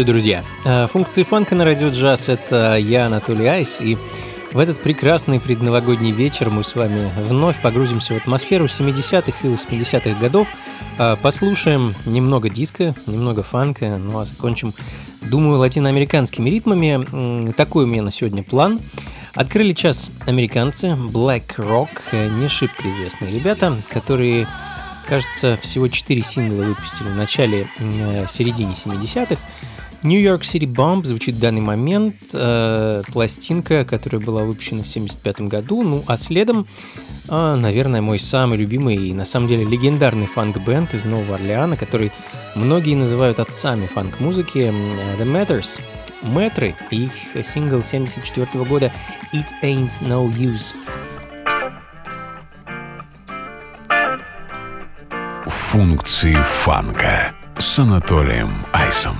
Приветствую, друзья! Э, функции фанка на радио джаз — это я, Анатолий Айс, и в этот прекрасный предновогодний вечер мы с вами вновь погрузимся в атмосферу 70-х и 80-х годов, э, послушаем немного диска, немного фанка, ну а закончим, думаю, латиноамериканскими ритмами. Такой у меня на сегодня план. Открыли час американцы, Black Rock, э, не шибко известные ребята, которые кажется, всего 4 сингла выпустили в начале, середине 70-х. New York City Bomb звучит в данный момент, э, пластинка, которая была выпущена в 75 году, ну а следом, э, наверное, мой самый любимый и на самом деле легендарный фанк-бенд из Нового Орлеана, который многие называют отцами фанк-музыки, The Matters. Мэтры и их сингл 74 года It Ain't No Use. Функции фанка с Анатолием Айсом.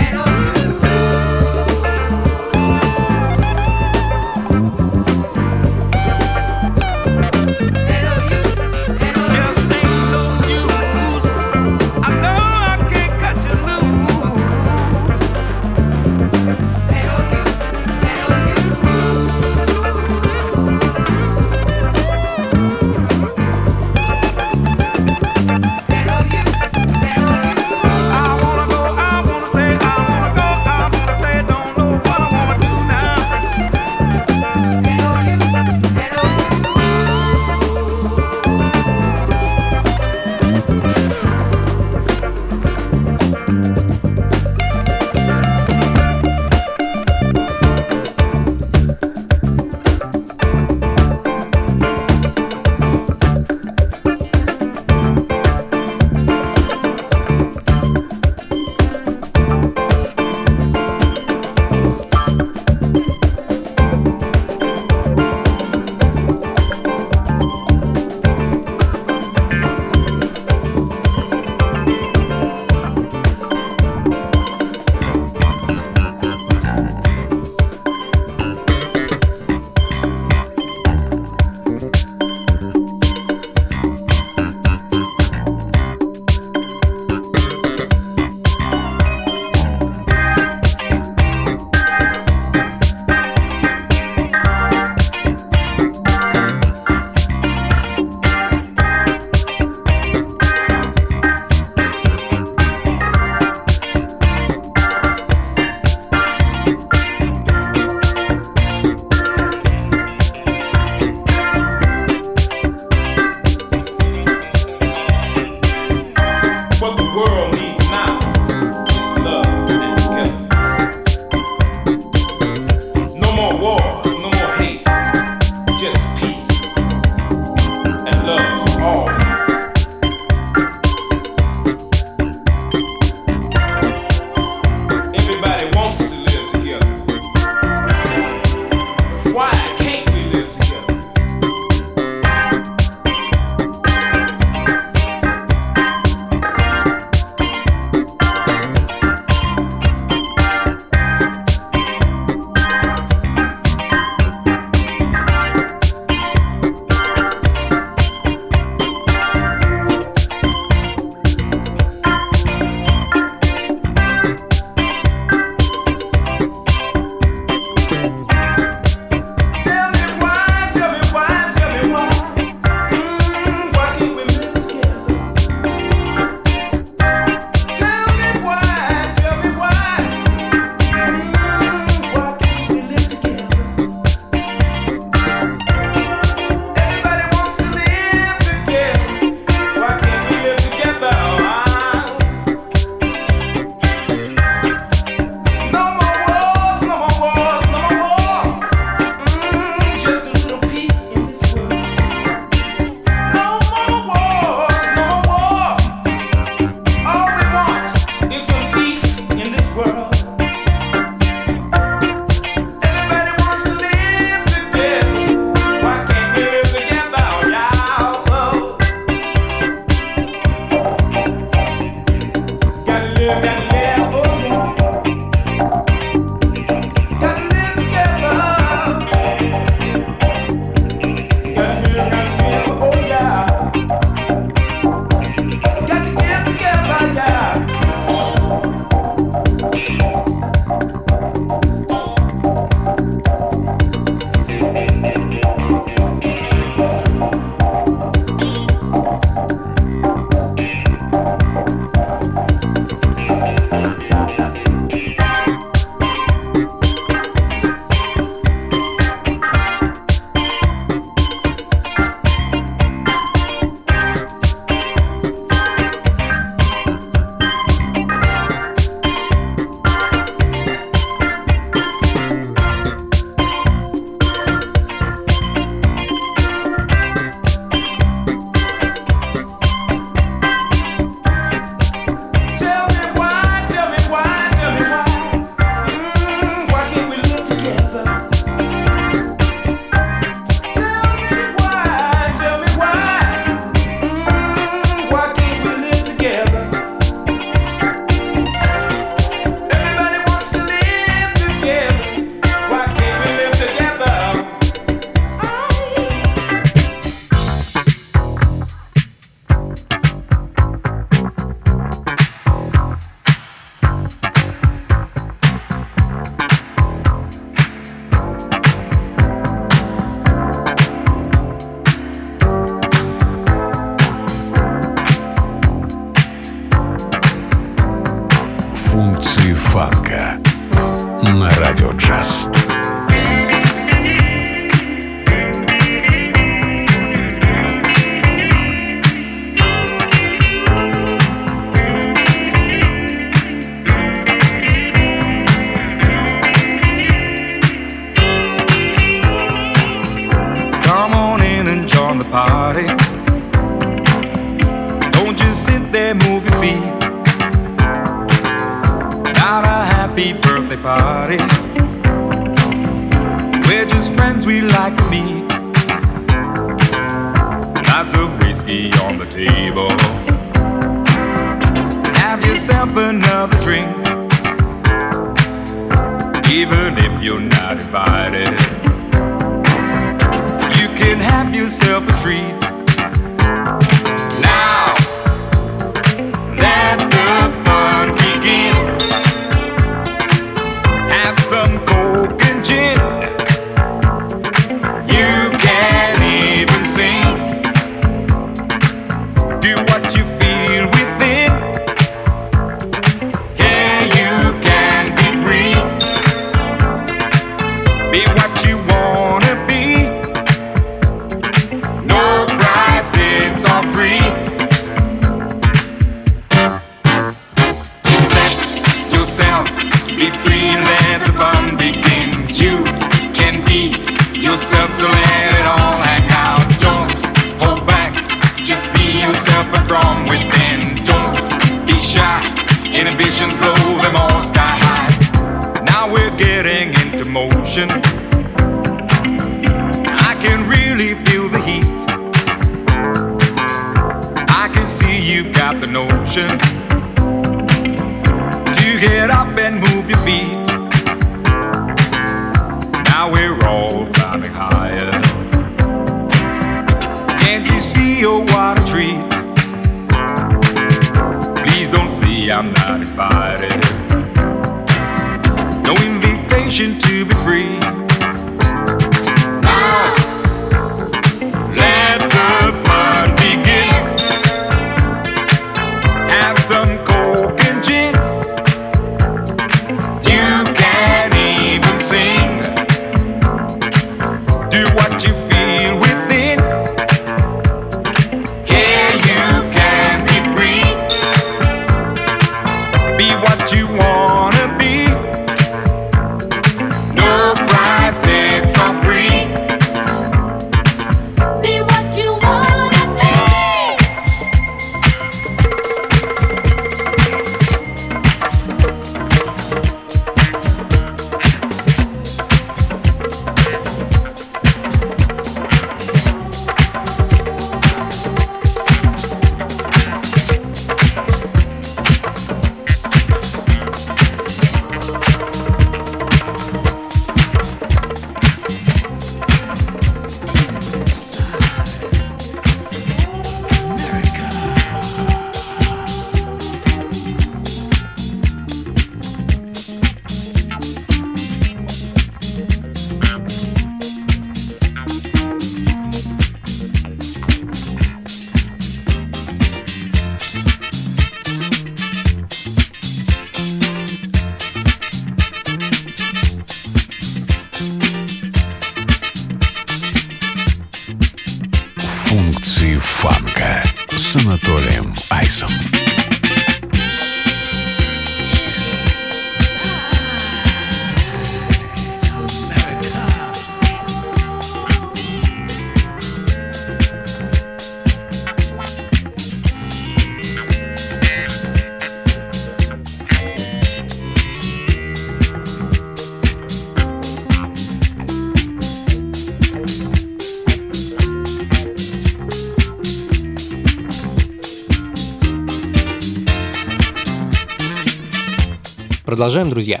Продолжаем, друзья.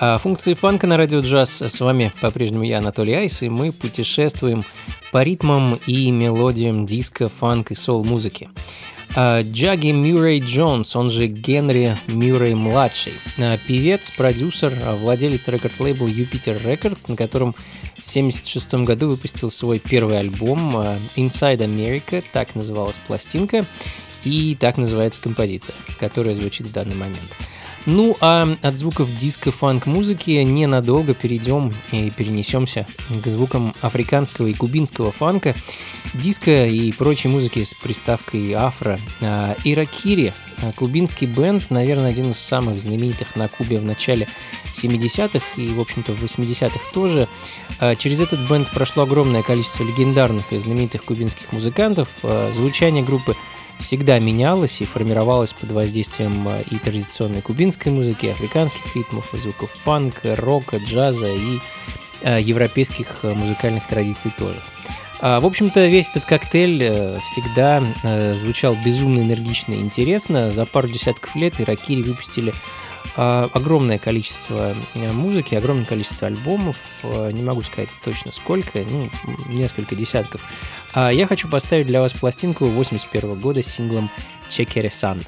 А, функции фанка на радио джаз. С вами по-прежнему я, Анатолий Айс, и мы путешествуем по ритмам и мелодиям диска, фанк и сол-музыки. А, Джаги Мюррей Джонс, он же Генри Мюррей-младший. А, певец, продюсер, владелец рекорд-лейбла Jupiter Records, на котором в 1976 году выпустил свой первый альбом Inside America, так называлась пластинка, и так называется композиция, которая звучит в данный момент. Ну, а от звуков диско-фанк-музыки ненадолго перейдем и перенесемся к звукам африканского и кубинского фанка, диско и прочей музыки с приставкой афро. А, Иракири, кубинский бенд, наверное, один из самых знаменитых на Кубе в начале 70-х и, в общем-то, в 80-х тоже. А, Через этот бенд прошло огромное количество легендарных и знаменитых кубинских музыкантов. А, Звучание группы всегда менялось и формировалось под воздействием а, и традиционной кубинской музыки, и африканских ритмов, и звуков фанка, рока, джаза и европейских музыкальных традиций тоже. А, В общем-то, весь этот коктейль э, всегда э, звучал безумно энергично и интересно. За пару десятков лет Иракири выпустили а, огромное количество э, музыки, огромное количество альбомов. Не могу сказать точно сколько, ну, несколько десятков. А Я хочу поставить для вас пластинку 81 года с синглом «Чекере Сан».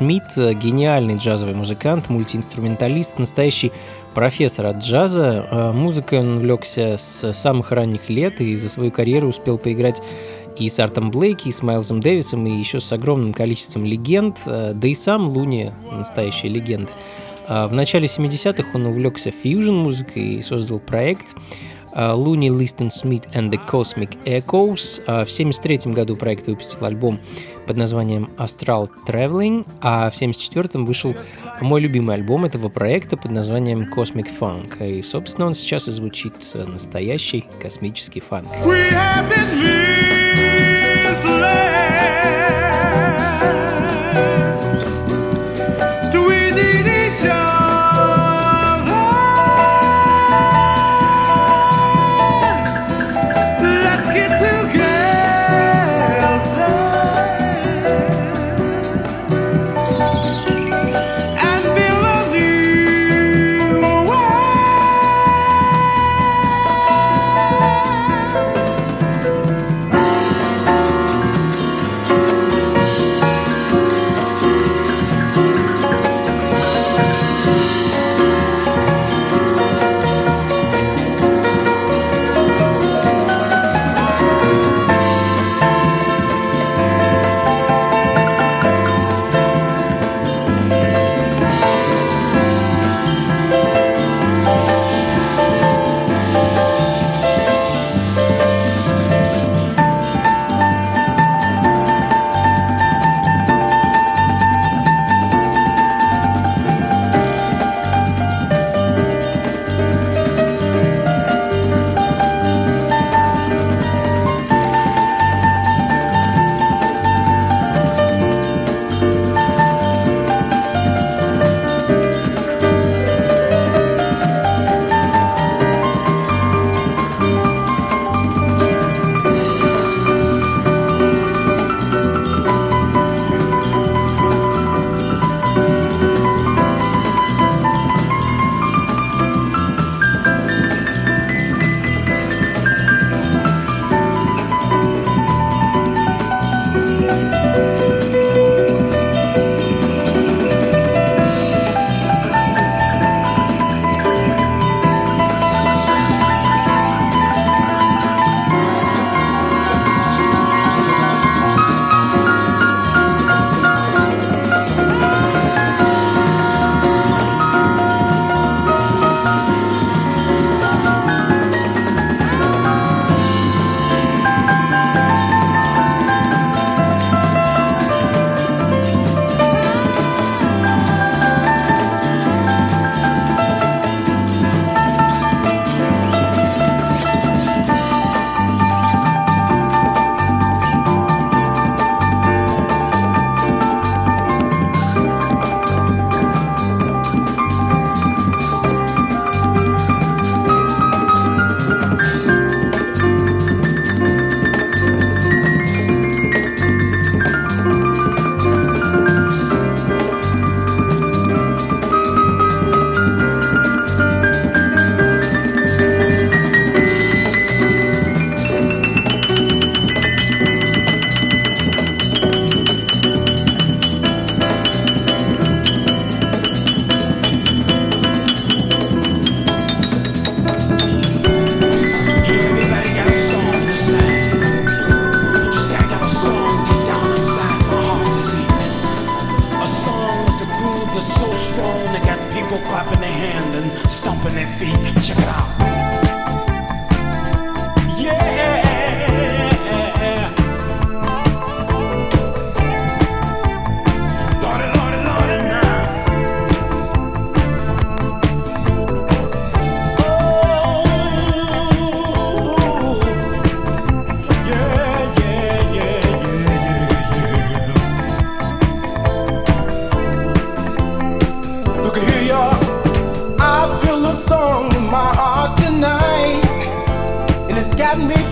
Смит э, – гениальный джазовый музыкант, мультиинструменталист, настоящий профессор от джаза. Э, Музыкой он увлекся с самых ранних лет и за свою карьеру успел поиграть и с Артом Блейки, и с Майлзом Дэвисом, и еще с огромным количеством легенд. Э, Да и сам Луни – настоящая легенда. А В начале 70-х он увлекся фьюжн-музыкой и создал проект Луни Листон Смит and the Cosmic Echoes. В 73 году проект выпустил альбом под названием Astral Traveling, а в 74-м вышел мой любимый альбом этого проекта под названием Cosmic Funk. И, собственно, он сейчас и звучит э, настоящий космический фанк. We have been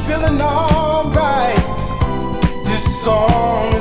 feeling alright. This song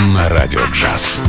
на радио джаз.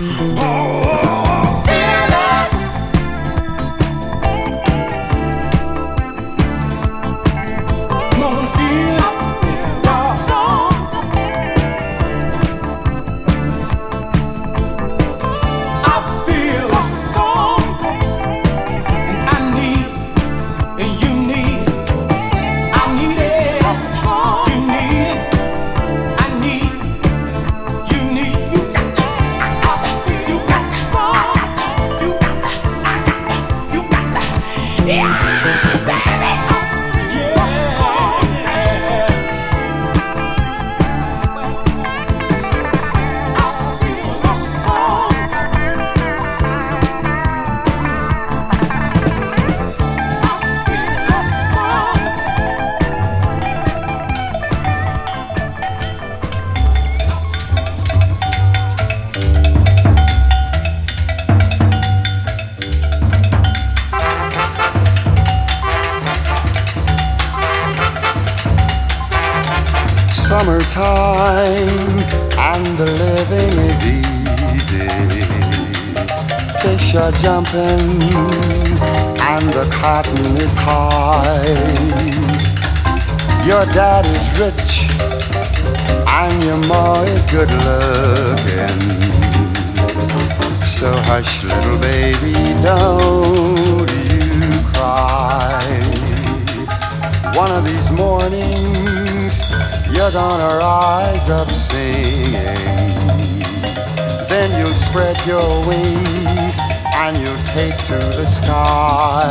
Sky.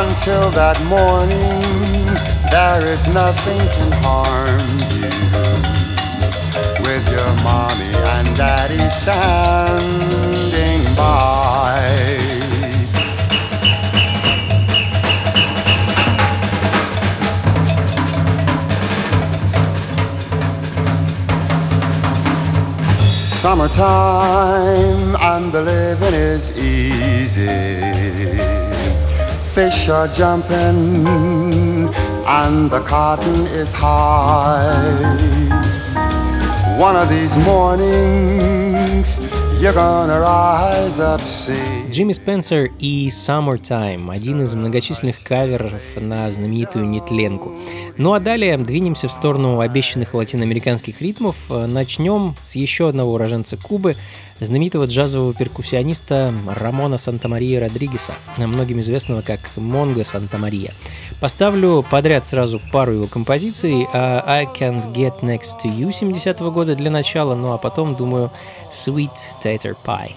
Until that morning, there is nothing can harm you. With your mommy and daddy standing by. Summertime and the living is Fish are jumping and the cotton is high. One of these mornings, you're gonna rise up singing. Джимми Спенсер и Summertime – один из многочисленных каверов на знаменитую нетленку. Ну а далее двинемся в сторону обещанных латиноамериканских ритмов. Начнем с еще одного уроженца Кубы, знаменитого джазового перкуссиониста Рамона Санта-Мария Родригеса, многим известного как Монго Санта-Мария. Поставлю подряд сразу пару его композиций. а I Can't Get Next to You 70-го года для начала, ну а потом, думаю, Sweet Tater Pie.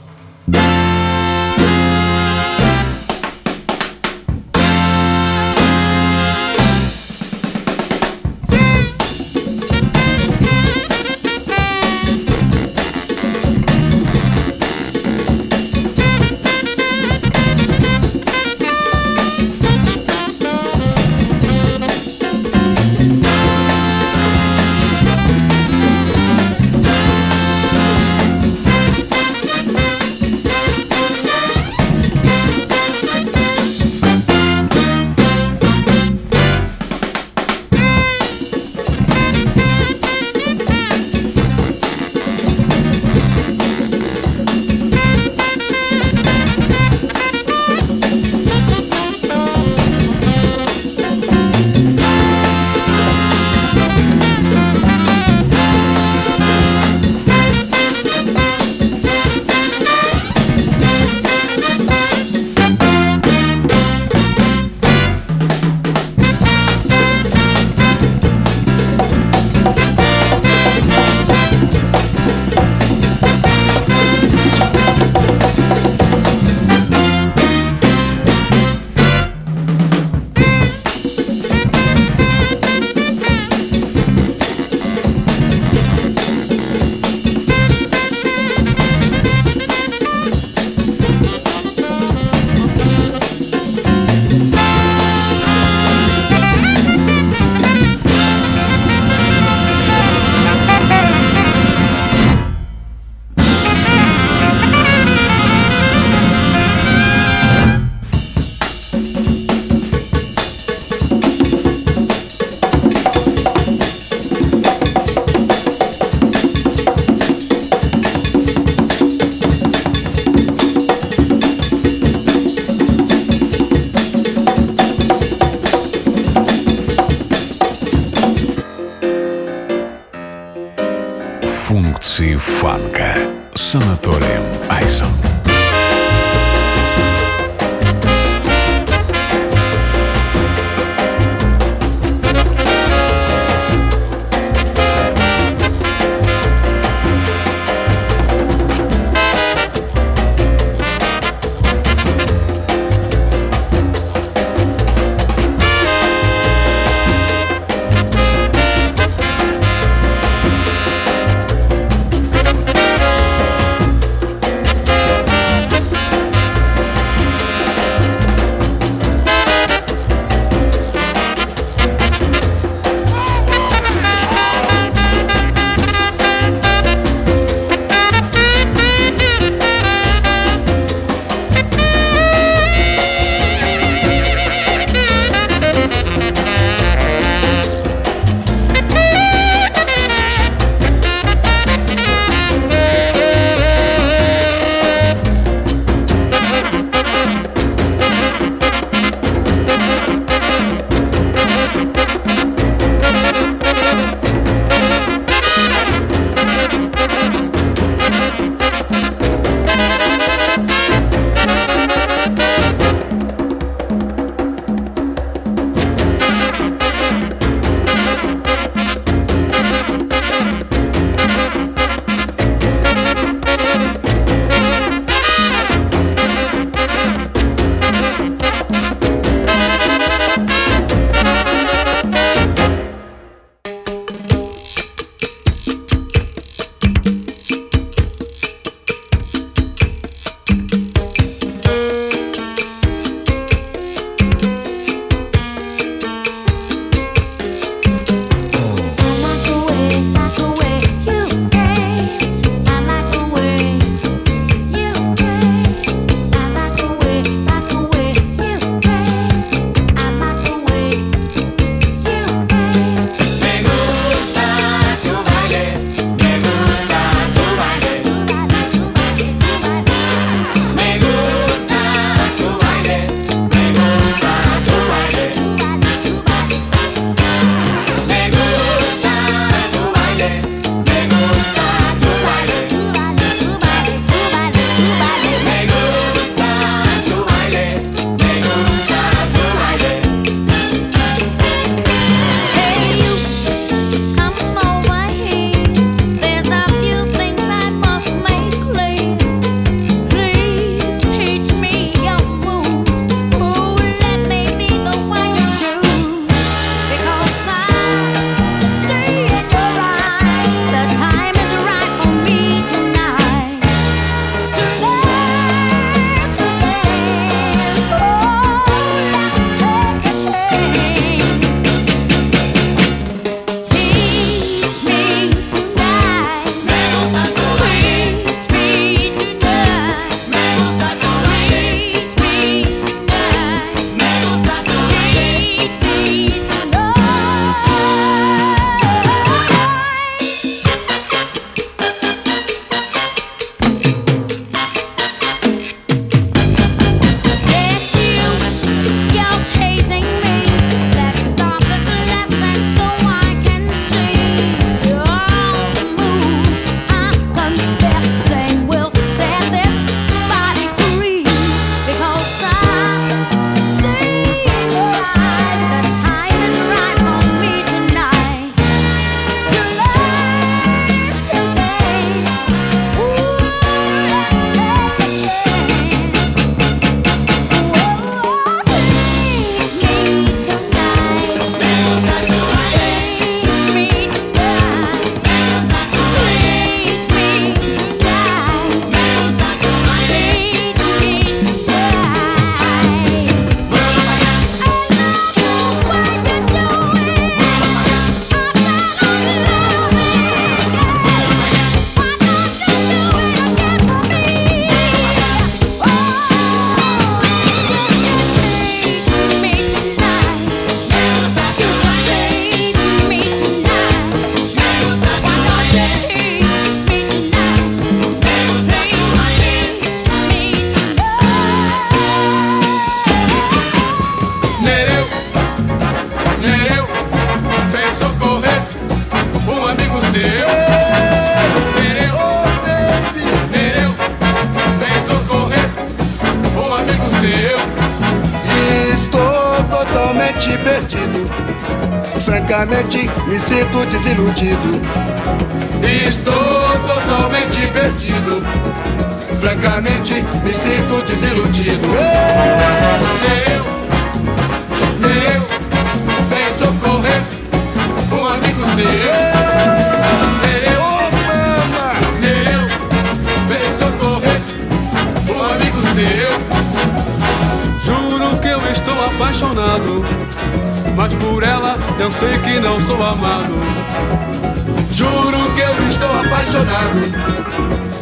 Apaixonado,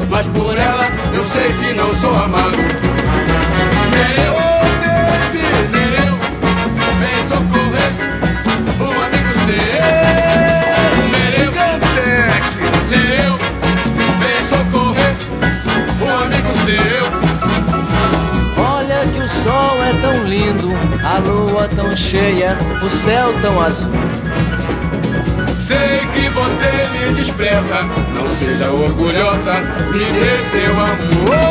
mas por ela eu sei que não sou amado. Nereu, Nereu, vem socorrer um amigo seu. Nereu, Nereu, vem socorrer um amigo seu. Olha que o sol é tão lindo, a lua tão cheia, o céu tão azul. Sei que você me despreza, não seja orgulhosa, me dê seu amor.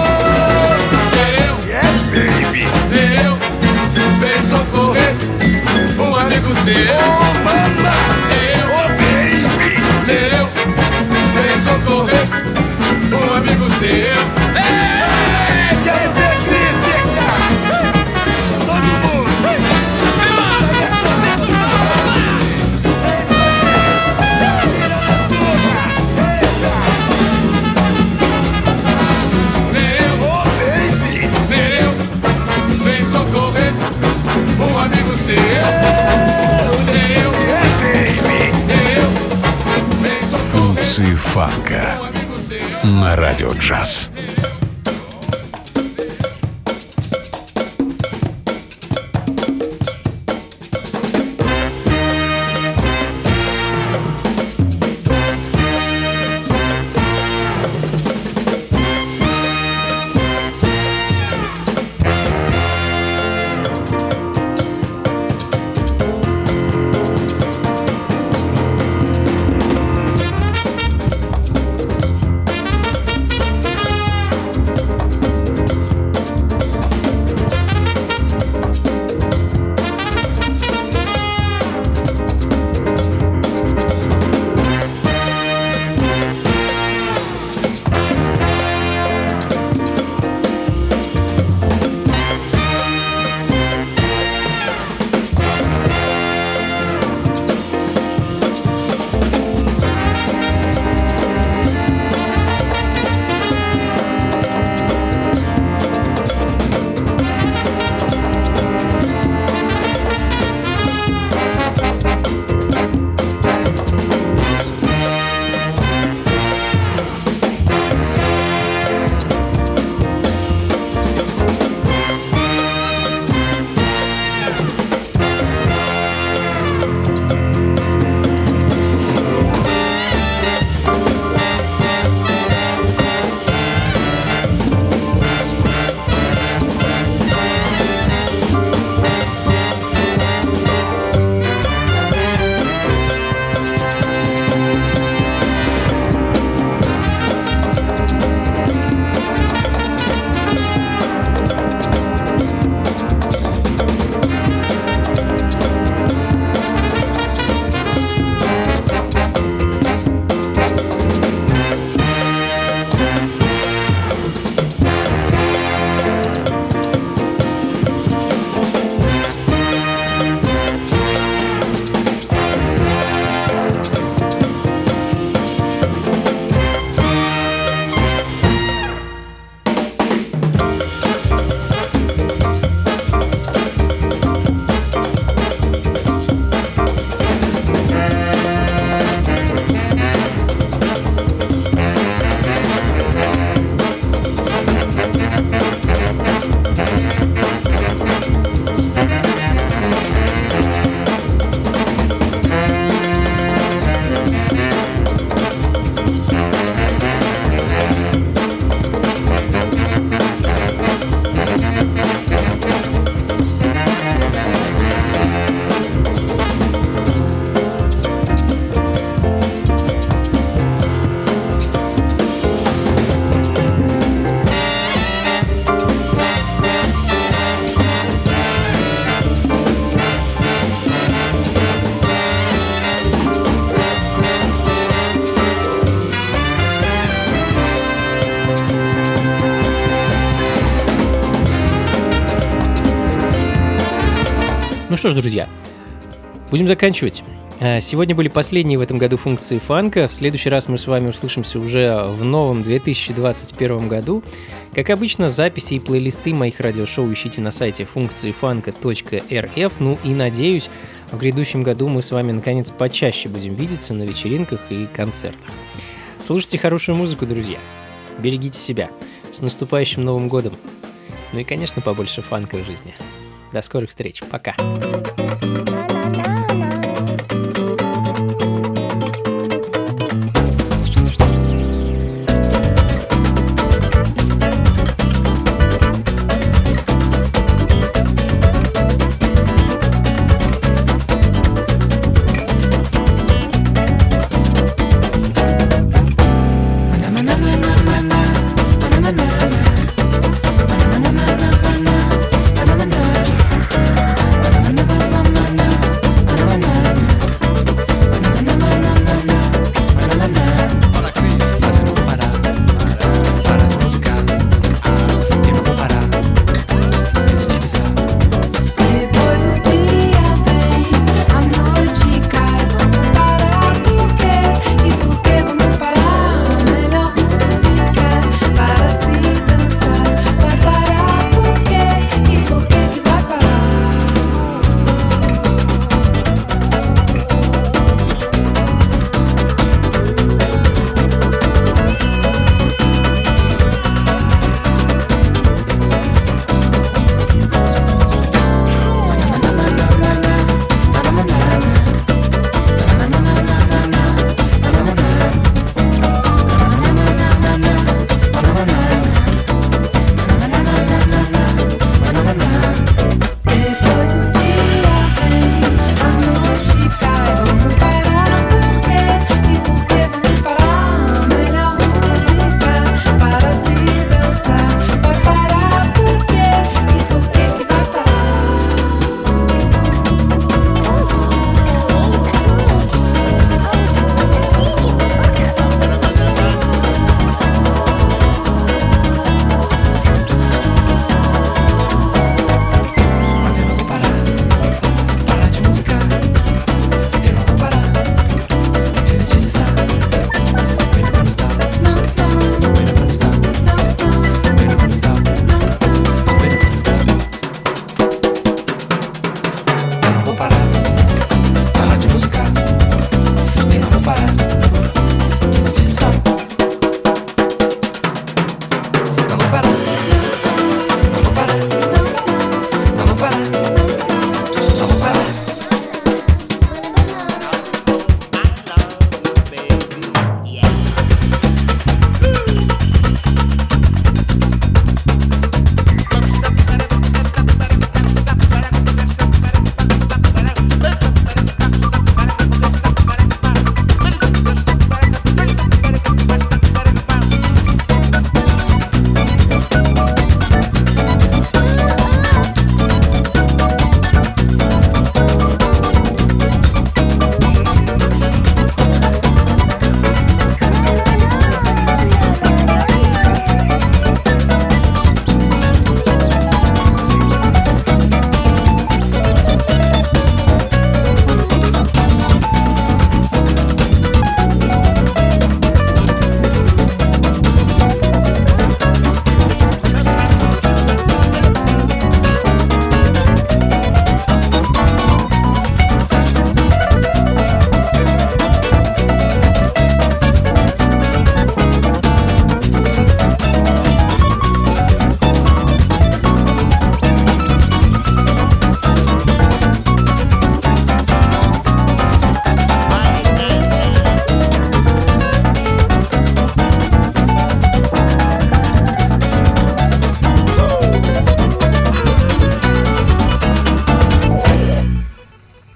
Eu, yes, baby. Eu, vem socorrer um amigo seu. Oh, mama. Eu, oh, baby. Eu, vem socorrer um amigo seu. Функции фанка на радио джаз. Что ж, друзья, будем заканчивать. А, Сегодня были последние в этом году функции фанка. В следующий раз мы с вами услышимся уже в новом 2021 году. Как обычно, записи и плейлисты моих радиошоу ищите на сайте функциифанка.рф. Ну и надеюсь, в грядущем году мы с вами наконец почаще будем видеться на вечеринках и концертах. Слушайте хорошую музыку, друзья. Берегите себя. С наступающим Новым годом. Ну и, конечно, побольше фанка в жизни. До скорых встреч. Пока.